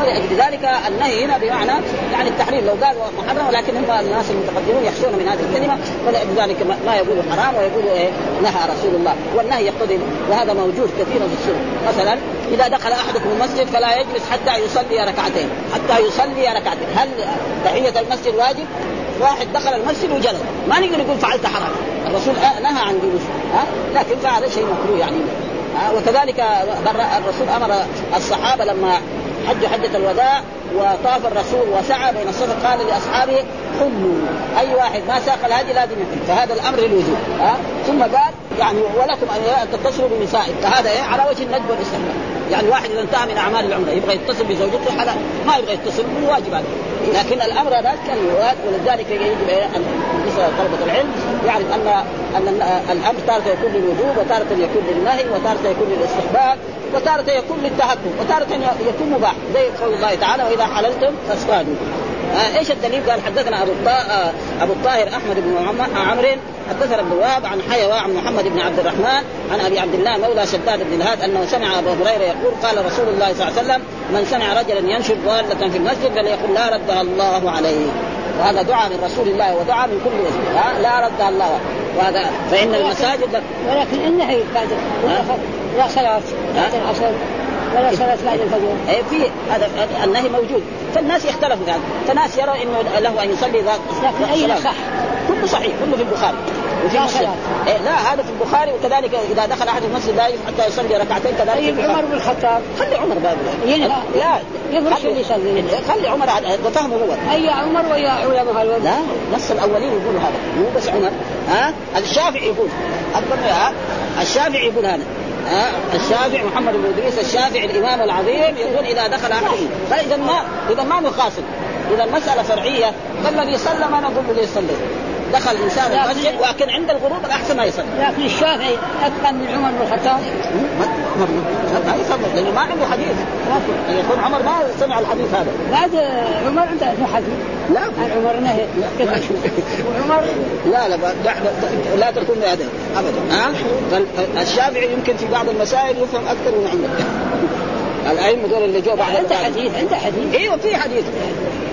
[SPEAKER 2] ولأجل ذلك النهي هنا بمعنى يعني التحريم. لو قال محرم ولكن هم الناس المتقدمون يخشون من هذه الكلمة ولأجل ذلك ما يقول حرام ويقول إيه نهى رسول الله. والنهي يقتضي وهذا موجود كثيرا في السنة. مثلا إذا دخل أحدكم المسجد فلا يجلس حتى يصلي ركعتين. حتى يصلي ركعتين. هل تحية المسجد واجب؟ واحد دخل المسجد وجلس. ما نقدر نقول فعلت حرام. الرسول نهى عن جلوس. ها؟ لكن فعل شيء مكروه يعني. وكذلك الرسول أمر الصحابة لما حج حجة الوداع وطاف الرسول وسعى بين الصفا قال لأصحابه حلوا. أي واحد ما ساق الهدي لازم يحل فهذا الأمر للوجوب ها؟ ثم قال يعني ولكم أن تتصلوا بنسائكم. فهذا إيه؟ على وجه الندب والاستحباب. يعني واحد إذا انتهى من أعمال العمرة يبغى يتصل بزوجته حلال. ما يبغى يتصل مو واجب هذا لكن الأمر هذا كان ولذلك يجب أن طلبة العلم يعرف أن أن الأمر تارة يكون للوجوب وتارة يكون للنهي وتارة يكون للاستحباب. وتارة يكون للتهكم وتارة يكون مباح زي قول الله تعالى وإذا حللتم فاصطادوا آه إيش الدليل؟ قال حدثنا أبو آه أبو الطاهر أحمد بن عمرو حدثنا ابن وهب عن حيوى عن محمد بن عبد الرحمن عن أبي عبد الله مولى شداد بن الهاد أنه سمع أبو هريرة يقول قال رسول الله صلى الله عليه وسلم من سمع رجلا ينشر ضالة في المسجد فليقل لا ردها الله عليه. وهذا دعاء من رسول الله ودعاء من كل وجه. لا ردها الله. وهذا فإن المساجد
[SPEAKER 3] ولكن النهي بعد لا صلاة بعد العصر ولا صلاة بعد الفجر.
[SPEAKER 2] اي في هذا النهي موجود، فالناس يختلفوا في هذا، فناس يروا إنه له أن يصلي ذات
[SPEAKER 3] لكن أي صح
[SPEAKER 2] كله صحيح كله في البخاري. وفي مسلم. إيه لا هذا في البخاري وكذلك إذا دخل أحد المسجد لا حتى يصلي ركعتين كذلك
[SPEAKER 3] طيب عمر بن الخطاب.
[SPEAKER 2] خلي عمر باب
[SPEAKER 3] لا. يفرش يصلي.
[SPEAKER 2] خلي عمر ده فهمه هو.
[SPEAKER 3] أي عمر ويا علماء الوقت
[SPEAKER 2] لا نص الأولين يقولوا هذا. مو بس عمر. ها؟ الشافعي يقول. الشافعي يقول هذا. الشافعي محمد بن إدريس الشافعي الإمام العظيم يقول إذا دخل أحد فإذا ما إذا ما نخاصم إذا المساله فرعية فالذي صلى ما نقول له يصلي. دخل انسان المسجد ولكن عند الغروب الأحسن ما يصلي.
[SPEAKER 3] لكن الشافعي أتقن من عمر بن الخطاب.
[SPEAKER 2] ما يصلي لأنه ما عنده حديث. يكون عمر ما سمع الحديث هذا.
[SPEAKER 3] بعد عمر عنده حديث؟
[SPEAKER 2] لا.
[SPEAKER 3] عمر نهي. وعمر
[SPEAKER 2] لا لا لا تكون بهذا ابدا. ها؟ الشافعي يمكن في بعض المسائل يفهم أكثر من عمر. الأئمة دول اللي جو بعد
[SPEAKER 3] عنده حديث عنده حديث.
[SPEAKER 2] إيوه في حديث.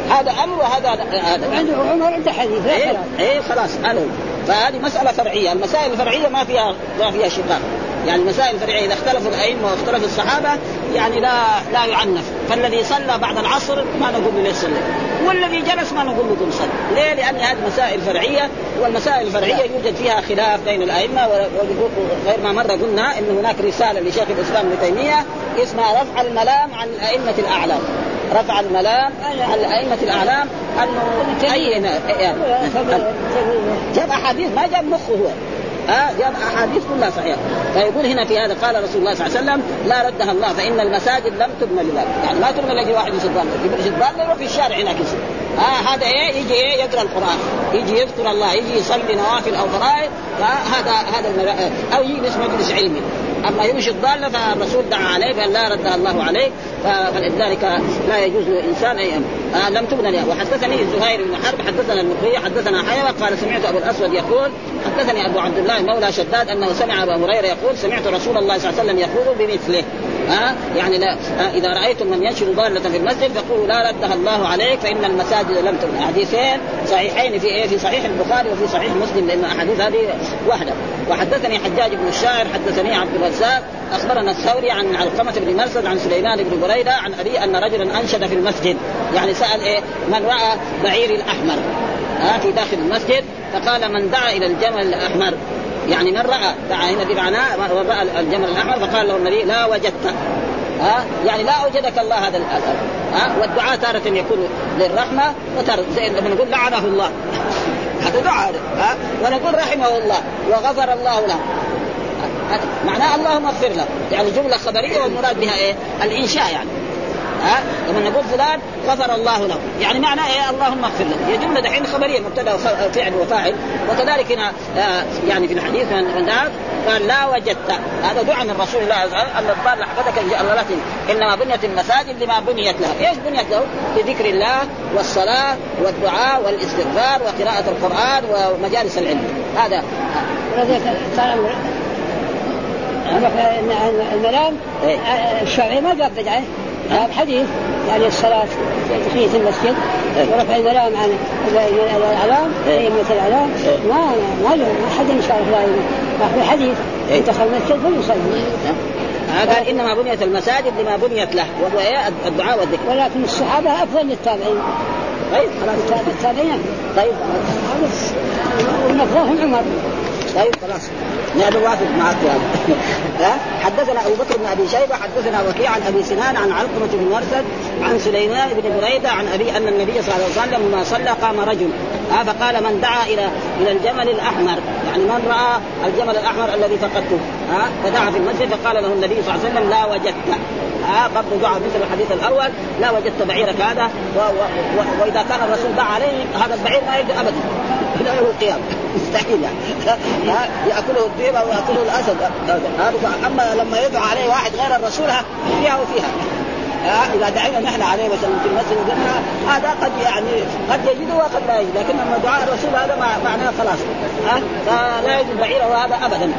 [SPEAKER 2] هذا أمر وهذا هذا.
[SPEAKER 3] عنده عمر عنده حديث
[SPEAKER 2] إيه, إيه خلاص أنا فهذه مسألة فرعية، المسائل الفرعية ما فيها ما فيها شقاق، يعني المسائل الفرعية إذا اختلفوا الأئمة واختلف الصحابة يعني لا لا يعنف، فالذي صلى بعد العصر ما نقول له ليش صلى، والذي جلس ما نقول له قم صل، ليه؟ لأن هذه مسائل فرعية والمسائل الفرعية يوجد فيها خلاف بين الأئمة وغير ما مره قلنا إن هناك رسالة لشيخ الإسلام ابن تيمية اسمها رفع الملام عن الأئمة الاعلام، رفع الملام عن الأئمة الأعلام أنه اي يعني جاب أحاديث ما جاب مخه هو. ها جاب أحاديث كلها صحيحة. فيقول هنا في هذا قال رسول الله صلى الله عليه وسلم لا ردها الله فإن المساجد لم تبنى لذلك يعني ما تبنى لاجل واحد يصير ضال يصير ضال يروح في الشارع هناك يصير. ها هذا إيه؟ يجي إيه؟ يقرأ القرآن. يجي يذكر الله يجي يصلي نوافل أو فرائض. فهذا هذا أو يجلس مجلس علمي. أما يمشي الضاله فالرسول دعا عليه فان لا ردها الله عليه فلذلك لا يجوز للإنسان اي أمر آه لم تبنى له وحدثني زهير بن حرب حدثنا المقري حدثنا حيوة قال سمعت أبو الأسود يقول حدثني أبو عبد الله مولى شداد أنه سمع أبا هريرة يقول سمعت رسول الله صلى الله عليه وسلم يقول بمثله. ها؟ آه يعني لا. آه إذا رأيتم من ينشر ضالة في المسجد فقولوا لا ردها الله عليك فإن المساجد لم تبنى. حديثين صحيحين في إيه؟ في صحيح البخاري وفي صحيح مسلم لأن احاديث هذه واحدة وحدثني حجاج بن الشاعر حدثني عبد الرزاق أخبرنا الثوري عن علقمة بن مرسد عن سليمان بن بريدة عن أبي أن رجلا أنشد في المسجد. يعني سأل إيه؟ من رأى بعير الأحمر ها؟ في داخل المسجد فقال من دعا إلى الجمل الأحمر. يعني من رأى دعا هنا بمعناه من رأى الجمل الاحمر فقال له النبي لا وجدت. ها؟ يعني لا أوجدك الله هذا ها؟ والدعاء تارة يكون للرحمة وتارة زي لما نقول لعنه الله. هذا دعاء ها؟ ونقول رحمه الله وغفر الله له. معناه اللهم اغفر له. يعني جملة خبرية والمراد بها إيه؟ الإنشاء يعني. ها لما نقول فلان غفر الله له يعني معنى إيه اللهم اغفر له هي جمله دحين خبريه مبتدا وفعل وفاعل وكذلك هنا آه يعني في الحديث من قال لا وجدت هذا دعاء من رسول الله ان الضال حفظك ان الله انما بنيت المساجد لما بنيت لها، إيش بنيت له؟ بذكر الله والصلاه والدعاء والاستغفار وقراءه القران ومجالس العلم، هذا
[SPEAKER 3] المنام إيه. الشرعي ما جاب بدعه جاب حديث يعني الصلاة تحية المسجد إيه. ورفع الملام عن الأعلام أئمة إيه. الأعلام ما ما ما أحد إن شاء الله في الحديث دخل المسجد فليصلي
[SPEAKER 2] قال إنما بنيت المساجد لما بنيت له وهو إيه؟ الدعاء والذكر.
[SPEAKER 3] ولكن الصحابة أفضل للتابعين
[SPEAKER 2] طيب. خلاص
[SPEAKER 3] التابعين.
[SPEAKER 2] طيب.
[SPEAKER 3] ونفضلهم عمر.
[SPEAKER 2] طيب خلاص. نحن نوافق معك ها؟ حدثنا أبو بكر بن أبي شيبة حدثنا وكيع عن أبي سنان عن علقمة بن مرثد عن سليمان بن بريدة عن أبي أن النبي صلى الله عليه وسلم لما صلى قام رجل. ها؟ فقال من دعا إلى إلى الجمل الأحمر. يعني من رأى الجمل الأحمر الذي فقدته؟ ها؟ فدعا في المسجد فقال له النبي صلى الله عليه وسلم لا وجدت. ها؟ برضه دعا مثل الحديث الأول لا وجدت بعيرك هذا. وإذا كان الرسول دعا عليه هذا البعير ما يجد ابدا. إلى يوم القيامة. مستحيل يعني يأكله الذئب أو يأكله الأسد. أما لما يدعو عليه واحد غير الرسول فيها. وفيها إذا دعينا نحن عليه مثلا في المسجد وقلنا هذا قد يعني قد يجده وقد لا يجد لكن لما دعاء الرسول هذا معناه خلاص. ها فلا يجد بعيره هذا ابدا.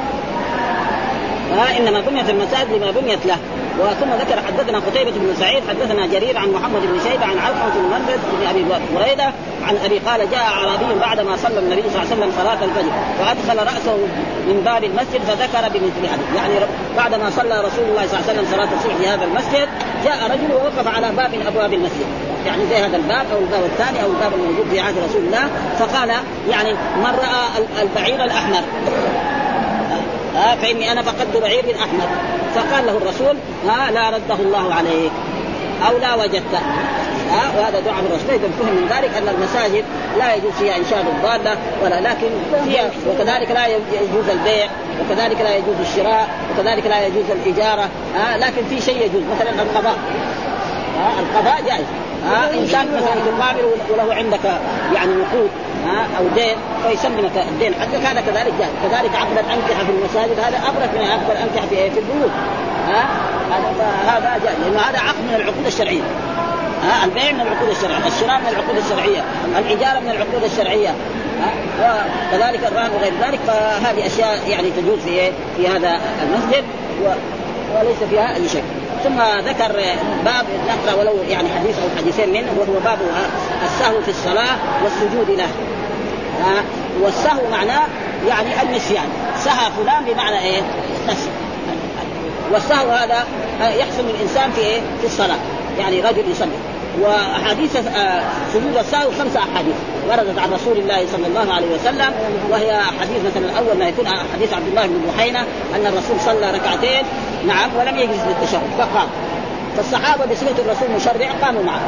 [SPEAKER 2] ها إنما بنيت المساجد لما بنيت له. وثم ذكر حدثنا قتيبة بن سعيد حدثنا جرير عن محمد بن شيبة عن علقمة بن مرثد بن أبي بريدة عن أبي قال جاء أعرابي بعدما صلى النبي صلى الله عليه وسلم صلاة الفجر وأدخل رأسه من باب المسجد فذكر بمثل حديث يعني بعدما صلى رسول الله صلى الله عليه وسلم صلاة الصبح في هذا المسجد جاء رجل ووقف على باب من أبواب المسجد. يعني زي هذا الباب أو الباب الثاني أو الباب الموجود في عهد رسول الله فقال يعني من رأى البعير الأحمر. ها فإني أنا فقدت بعير احمر فقال له الرسول ها لا رده الله عليك. أو لا وجدته ها وهذا دعاء الرسول اذا فهم من ذلك أن المساجد لا يجوز فيها انشاد الضاله ولا لكن فيها وكذلك لا يجوز البيع وكذلك لا يجوز الشراء وكذلك لا يجوز الإجارة. ها لكن في شيء يجوز مثلا القضاء. ها القضاء جائز. ها انسان مثلا تقابل وله عندك يعني نقود ها أو دين فيسلمك الدين حقك. هذا كذلك جائز كذلك عقد الانكحه في المساجد. هذا ابرك من عقد الانكحه في في البيوت. ها؟ هذا جائز لأنه هذا عقد من العقود الشرعية. ها؟ البيع من العقود الشرعية، الشراء من العقود الشرعية، الاجاره من العقود الشرعية، وكذلك الرهن وغير ذلك. فهذه أشياء يعني تجوز في في هذا المسجد. و... وليس فيها أي شيء. ثم ذكر باب نقرأ ولو يعني حديث أو حديثين منه وهو باب السهو في الصلاة والسجود له. ها والسهو معناه يعني النسيان، سهى فلان بمعنى إيه؟ نسي. والسهو هذا يحصل للانسان في إيه؟ في الصلاة، يعني رجل يصلي وأحاديث سجود السهو خمسه أحاديث وردت عن رسول الله صلى الله عليه وسلم وهي حديث مثلا الأول ما يكون حديث عبد الله بن بحينة أن الرسول صلى ركعتين نعم ولم يجلس للتشهد فقام فالصحابة بصفة الرسول مشرع قاموا معه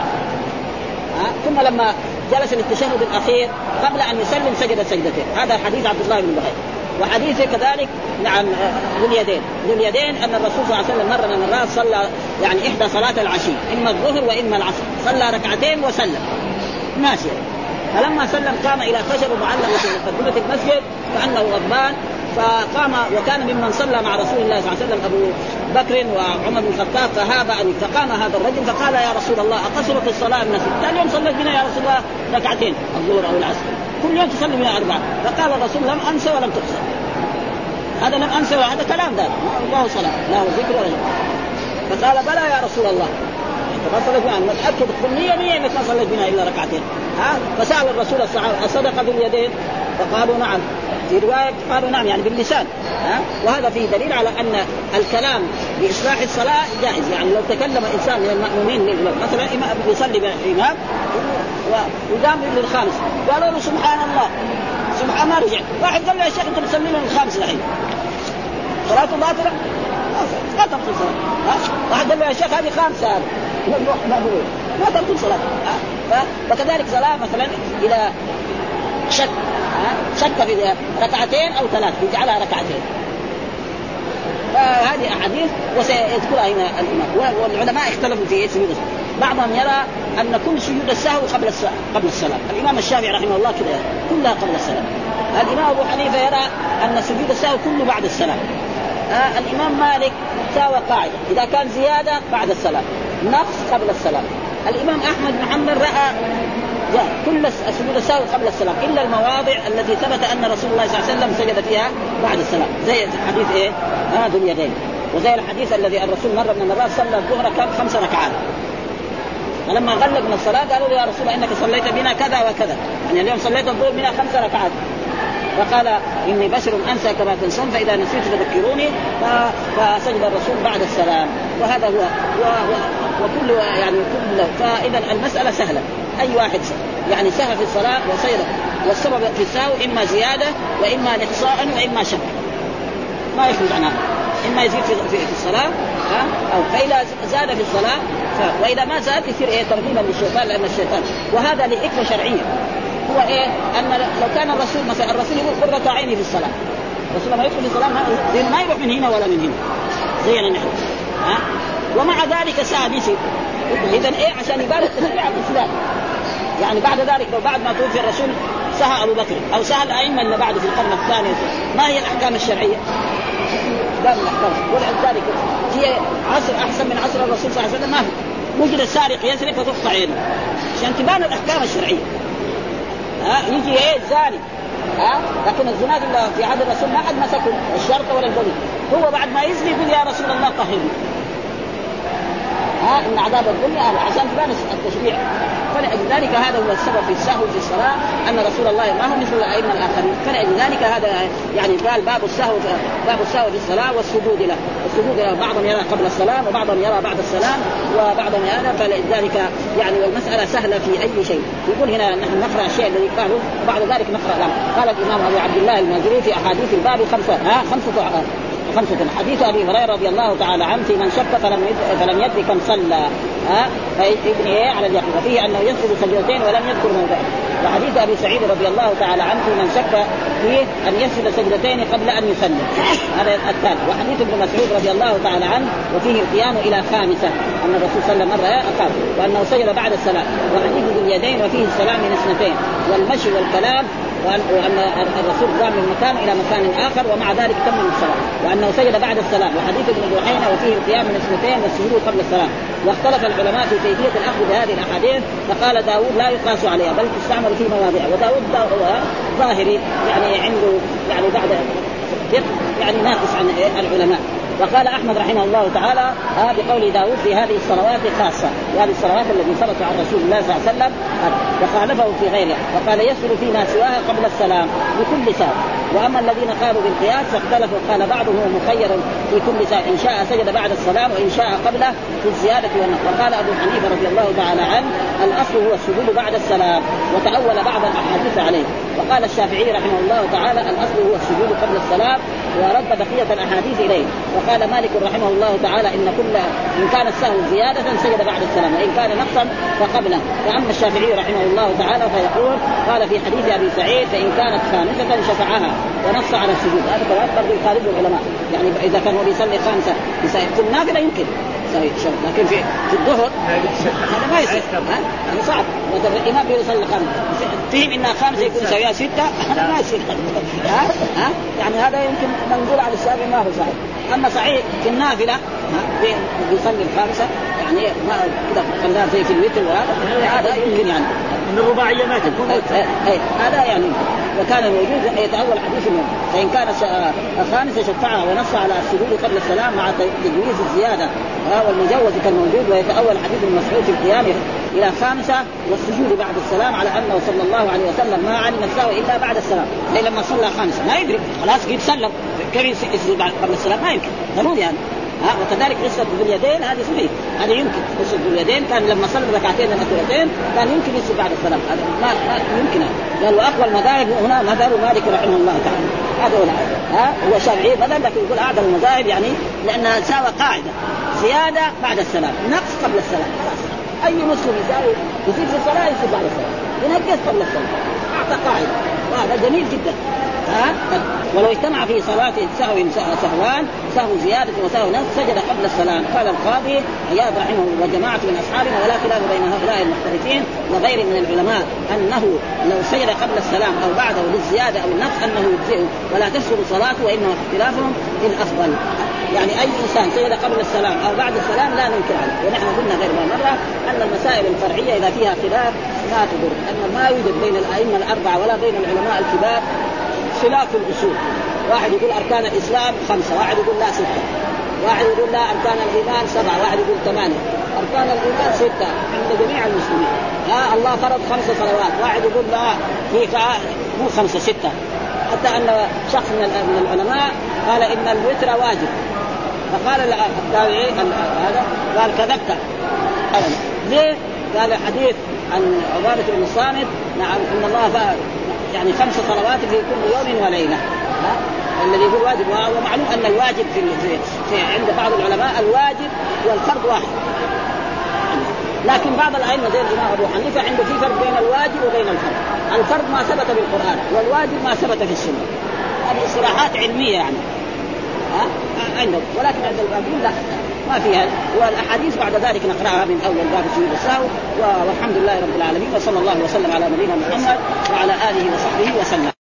[SPEAKER 2] ثم لما جلس للتشهد الأخير قبل أن يسلم سجد سجدتين. هذا حديث عبد الله بن بخير وحديث كذلك نعم ذو اليدين. ذو اليدين أن الرسول صلى الله عليه وسلم مره من المرات صلى يعني إحدى صلاة العشي إما الظهر وإما العصر. صلى ركعتين وسلم. ماشي. فلما سلم قام إلى خشب معلق في مقدمة المسجد كانه غضبان فقام وكان ممن صلى مع رسول الله صلى الله عليه وسلم أبو بكر وعمر بن الخطاب فهاب ان فقام هذا الرجل فقال يا رسول الله اقصرت الصلاة الناس؟ ثاني يوم صليت بنا يا رسول الله ركعتين الظهر أو العصر. كل يوم تصلي بنا أربعة. فقال الرسول لم انسى ولم تقصر. هذا لم انسى هذا كلام ذا الله صلاة. لا ذكر ولا فقال بلى يا رسول الله. ما صليت بنا. متاكد بالمية مية إنك ما صليت بنا إلا ركعتين. ها؟ فسأل الرسول الصحابة أصدق باليدين؟ فقالوا نعم. في روايه قالوا نعم يعني باللسان ها وهذا فيه دليل على ان الكلام باصلاح الصلاه جائز يعني لو تكلم انسان من المامومين مثلا يصلي بامام وقام للخامس قالوا له سبحان الله سبحان ما رجع واحد قال له يا شيخ انت بتصلي لنا الخامس الحين صلاته باطله ما تبطل صلاه واحد قال له يا شيخ هذه خامسه هذه ما تبطل صلاه فكذلك صلاه مثلا اذا شك. شك في ركعتين أو ثلاث يجعلها ركعتين. فهذه أحاديث وسيذكرها هنا الإمام. والعلماء اختلفوا في سجود بعضهم يرى أن كل سجود السهو قبل قبل الصلاة، الإمام الشافعي رحمه الله كذا كلها قبل الصلاة. الإمام أبو حنيفة يرى أن سجود السهو كله بعد الصلاة. آه الإمام مالك ساوى قاعدة. إذا كان زيادة بعد الصلاة، نقص قبل الصلاة. الإمام أحمد بن حنبل رأى كل سجود السهو قبل السلام. إلا المواضع التي ثبت أن رسول الله صلى الله عليه وسلم سجد فيها بعد السلام. زي حديث إيه؟ هذا آه اليدين وزي الحديث الذي الرسول مره من المرات صلى الظهر كان خمس ركعات. فلما غلق من الصلاة قالوا له يا رسول الله إنك صليت بنا كذا وكذا. يعني اليوم صليت الظهر بنا خمس ركعات. فقال إني بشر أنسى كما تنسون فإذا نسيت فذكروني. فسجد الرسول بعد السلام. وهذا هو و... و... وكل يعني كل فإذا المسألة سهلة. أي واحد يعني سهى في الصلاة وسير والسبب في السهو إما زيادة وإما نقصان وإما شك ما يخرج عن هذا. إما يزيد في, في, في الصلاة ها؟ أو فإذا زاد في الصلاة ف... واذا ما زاد يصير إيه؟ ترغيبا للشيطان لأن الشيطان وهذا لحكمة شرعية. هو إيه؟ أن لو كان الرسول مثلا الرسول يقول قرة عيني في الصلاة. الرسول لما يدخل في الصلاة ما, ما يروح من هنا ولا من هنا. زينا نحن. ها؟ ومع ذلك ساعة بيصير اذا إيه؟ عشان يبان التشريع الإسلام. يعني بعد ذلك لو بعد ما توفي الرسول سهى أبو بكر أو سهى الأئمة اللي بعد في القرن الثاني. ما هي الأحكام الشرعية؟ من الاحكام ولذلك هي عصر أحسن من عصر الرسول صلى الله عليه وسلم. ما في وجد السارق يسرق فتقطع عينه. عشان تبان الأحكام الشرعية. ها يجي إيه؟ الزاني. ها؟ لكن الزنا في عهد الرسول ما حد مسكه الشرطه ولا البوليس هو بعد ما يزني يقول يا رسول الله طهرني. ها إن عذاب الدنيا عشان تبان التشريع. فلذلك هذا هو السبب في السهو في الصلاة أن رسول الله ما هو مثل الأئمة الآخرين. فلذلك هذا يعني قال باب السهو باب السهو في الصلاة والسجود له. السجود له بعضهم يرى قبل السلام وبعضهم يرى بعد السلام وبعضهم يرى فلذلك يعني والمسألة سهلة في أي شيء. يقول هنا نحن نقرأ الشيء الذي قالوا وبعد ذلك نقرأ الامر قال الإمام أبو عبد الله المازري في أحاديث الباب خمسة ها خمسة خمسة. حديث أبي هريرة رضي الله تعالى عنه في من شك فلم فلم يدري كم صلى. ها؟ فابن إيه؟ على اليقين. وفيه أنه يسجد سجدتين ولم يذكر موضعه. وحديث أبي سعيد رضي الله تعالى عنه في من شك فيه أن يسجد سجدتين قبل أن يسلم هذا الثالث. وحديث ابن مسعود رضي الله تعالى عنه وفيه القيام إلى خامسة. أن الرسول صلى الله عليه وسلم اقام وأنه سجد بعد السلام وحديث ذو اليدين وفيه السلام من اثنتين. والمشي والكلام وان الرسول قام من مكان إلى مكان آخر ومع ذلك تم الصلاة. وأنه سجد بعد السلام. وحديث ابن بحينه وفيه القيام من اثنتين والسجود قبل السلام. واختلف العلماء في كيفية الأخذ بهذه الأحاديث فقال داود لا يقاس عليها بل تستعمل في مواضع وداود ظاهري يعني عنده يعني بعد يعني ناقص عن العلماء. وقال أحمد رحمه الله تعالى آه بقول داود في هذه الصلوات خاصة. هذه الصلوات التي ثبت عن رسول الله صلى الله عليه وسلم وخالفه في غيرها وقال يسهل فيما سواها قبل السلام بكل ساعه وأما الذين قالوا بالقياس فاختلفوا قال بعضهم مخير في كل ساعه إن شاء سجد بعد السلام وإن شاء قبله في الزيادة والنقص. وقال أبو حنيفة رضي الله تعالى عنه الأصل هو السجود بعد السلام وتأول بعض الأحاديث عليه. وقال الشافعي رحمه الله تعالى الأصل هو السجود قبل الصلاة ورد بقية الأحاديث إليه. وقال مالك رحمه الله تعالى إن كل إن كان السهو زيادة سجد بعد السلام وإن كان نقصا فقبله. فأما الشافعي رحمه الله تعالى فيقول قال في حديث أبي سعيد فإن كانت خامسة شفعها ونص على السجود. هذا كلام برضه يخالف العلماء. يعني إذا كان هو بيصلي خامسة في النافلة يمكن. لكن في في الظهر هذا ما يصير هذا صعب مثلا الامام بيصلي خمسه فيهم إنها خمسة يكون يساويها ستة. هذا ما يصير ها؟ ها؟ يعني هذا يمكن منقول على الشافعي ما هو صحيح. أما صحيح في النافلة بيصلي الخامسة يعني ما كذا خلاها زي في الوتر وهذا هذا يمكن يعني.
[SPEAKER 1] ان الرباعيه ما تكون.
[SPEAKER 2] اي هذا يعني. وكان موجود يتأول حديث منه. فإن كان خامسة شفعها ونص على السجود قبل السلام مع تجويز الزيادة. والمجوز كان موجود ويتأول حديث المسعود في القيام إلى خامسة والسجود بعد السلام على أنه صلى الله عليه وسلم ما علم السهو إلا بعد السلام. لأن لما صلى خامسة؟ ما يدري. خلاص قد سلم. كيف يسجد قبل السلام؟ ما يمكن. ضروري يعني ها وكذلك قصه باليدين هذه صحيح. هذه يمكن قصه باليدين كان لما صلى ركعتين الاخيرتين كان يمكن يصير بعد السلام. هذا ما, ما يمكن. قال واقوى المذاهب هنا مذهب مالك رحمه الله تعالى. هذا هو ها هو شافعي مذهب لكن يقول أعظم المذاهب يعني لانها ساوى قاعدة. زيادة بعد السلام. نقص قبل السلام. أي مسلم يساوي يزيد في الصلاة يصير بعد السلام. ينقص قبل السلام. أعطى قاعدة. وهذا جميل جدا. ها؟ ولو اجتمع في صلاة سهو سهوان سهو زيادة وسهو نفس سجد قبل السلام قال القاضي عياض رحمه وجماعة من أصحابنا ولا خلاف بين هؤلاء المختلفين وغير من العلماء أنه لو سجد قبل السلام أو بعده للزيادة أو النقص أنه يجزئه ولا تسجد صلاته وإنما اختلافهم في الأفضل. يعني أي إنسان سجد قبل السلام أو بعد السلام لا ننكر عليه. ونحن قلنا غير مرة أن المسائل الفرعية إذا فيها خلاف لا تضر أن ما يوجد بين الأئمة الأربعة ولا بين العلماء الكبار خلاف الأصول. واحد يقول أركان الإسلام خمسة واحد يقول لا ستة. واحد يقول لا أركان الإيمان سبعة واحد يقول ثمانية. أركان الإيمان ستة عند جميع المسلمين. ها الله فرض خمس صلوات. واحد يقول لا في مو خمسة ستة. حتى أن شخص من العلماء قال إن الوتر واجب. فقال التابعي هذا قال كذبت. أبدا. ليه؟ قال حديث عن عبادة بن الصامت نعم إن الله يعني خمس صلوات في كل يوم وليلة. الذي يقول واجب ومعلوم أن الواجب في, في, في عند بعض العلماء الواجب والفرض واحد. لكن بعض الأئمة زي الإمام أبو حنيفة عنده في فرق بين الواجب وبين الفرض. الفرض ما ثبت بالقران والواجب ما ثبت في السنة. هذه اصطلاحات علمية يعني. عندهم ولكن عند الباقيين لا. ما فيها والأحاديث بعد ذلك نقرأها من أول باب سجود السهو والحمد لله رب العالمين وصلى الله وسلم على نبينا محمد وعلى آله وصحبه وسلم.